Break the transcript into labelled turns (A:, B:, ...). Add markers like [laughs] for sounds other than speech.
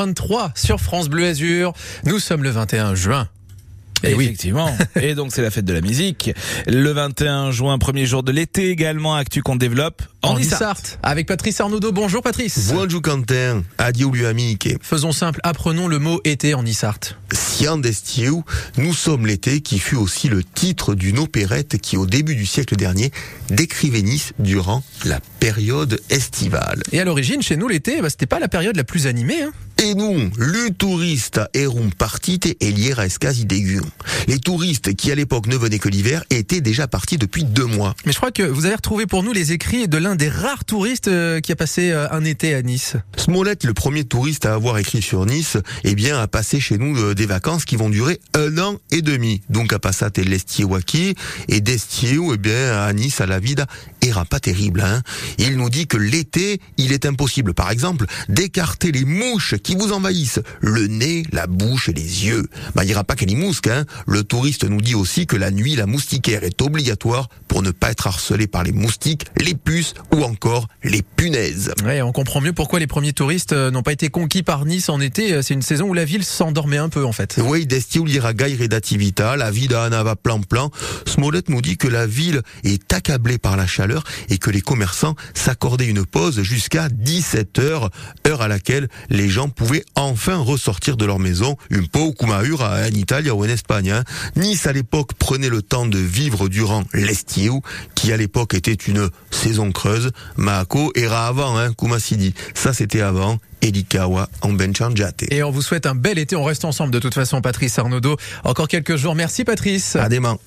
A: 20h23 sur France Bleu Azur. Nous sommes le 21 juin.
B: Et oui. Effectivement. [laughs] et donc c'est la fête de la musique. Le 21 juin, premier jour de l'été également, actu qu'on développe
A: en, en Avec Patrice Arnaudot. Bonjour Patrice.
C: Bonjour Quentin. Adieu lui amique.
A: Faisons simple, apprenons le mot été en Issart.
C: Sian d'Estiu, nous sommes l'été qui fut aussi le titre d'une opérette qui au début du siècle dernier décrivait Nice durant la période estivale.
A: Et à l'origine, chez nous l'été, bah, c'était pas la période la plus animée. Hein
C: et nous, le touriste erum partite et liera escasi Les touristes qui à l'époque ne venaient que l'hiver étaient déjà partis depuis deux mois.
A: Mais je crois que vous avez retrouvé pour nous les écrits de l'un des rares touristes euh, qui a passé euh, un été à Nice.
C: Smollett, le premier touriste à avoir écrit sur Nice, eh bien, a passé chez nous euh, des vacances qui vont durer un an et demi. Donc, à Passat et l'Estiewaki et d'Estieu, eh bien, à Nice, à la vida, era pas terrible, hein. Il nous dit que l'été, il est impossible, par exemple, d'écarter les mouches qui vous envahissent le nez, la bouche et les yeux. Bah, il ira pas qu'elle y mousque, hein. Le touriste nous dit aussi que la nuit, la moustiquaire est obligatoire pour ne pas être harcelé par les moustiques, les puces ou encore les punaises.
A: Ouais, on comprend mieux pourquoi les premiers touristes euh, n'ont pas été conquis par Nice en été. Euh, c'est une saison où la ville s'endormait un peu, en fait.
C: Oui, redativita, la vida va plan plan. Smollett nous dit que la ville est accablée par la chaleur et que les commerçants s'accordaient une pause jusqu'à 17 heures, heure à laquelle les gens pouvaient enfin ressortir de leur maison, un peu comme en Italie ou en Espagne. Hein. Nice à l'époque prenait le temps de vivre durant l'estiu, qui à l'époque était une saison creuse. Mako era avant, hein, dit. Ça c'était avant. Elikawa en Benchanjate.
A: Et on vous souhaite un bel été. On reste ensemble de toute façon, Patrice Arnaudot. Encore quelques jours. Merci, Patrice.
C: À demain.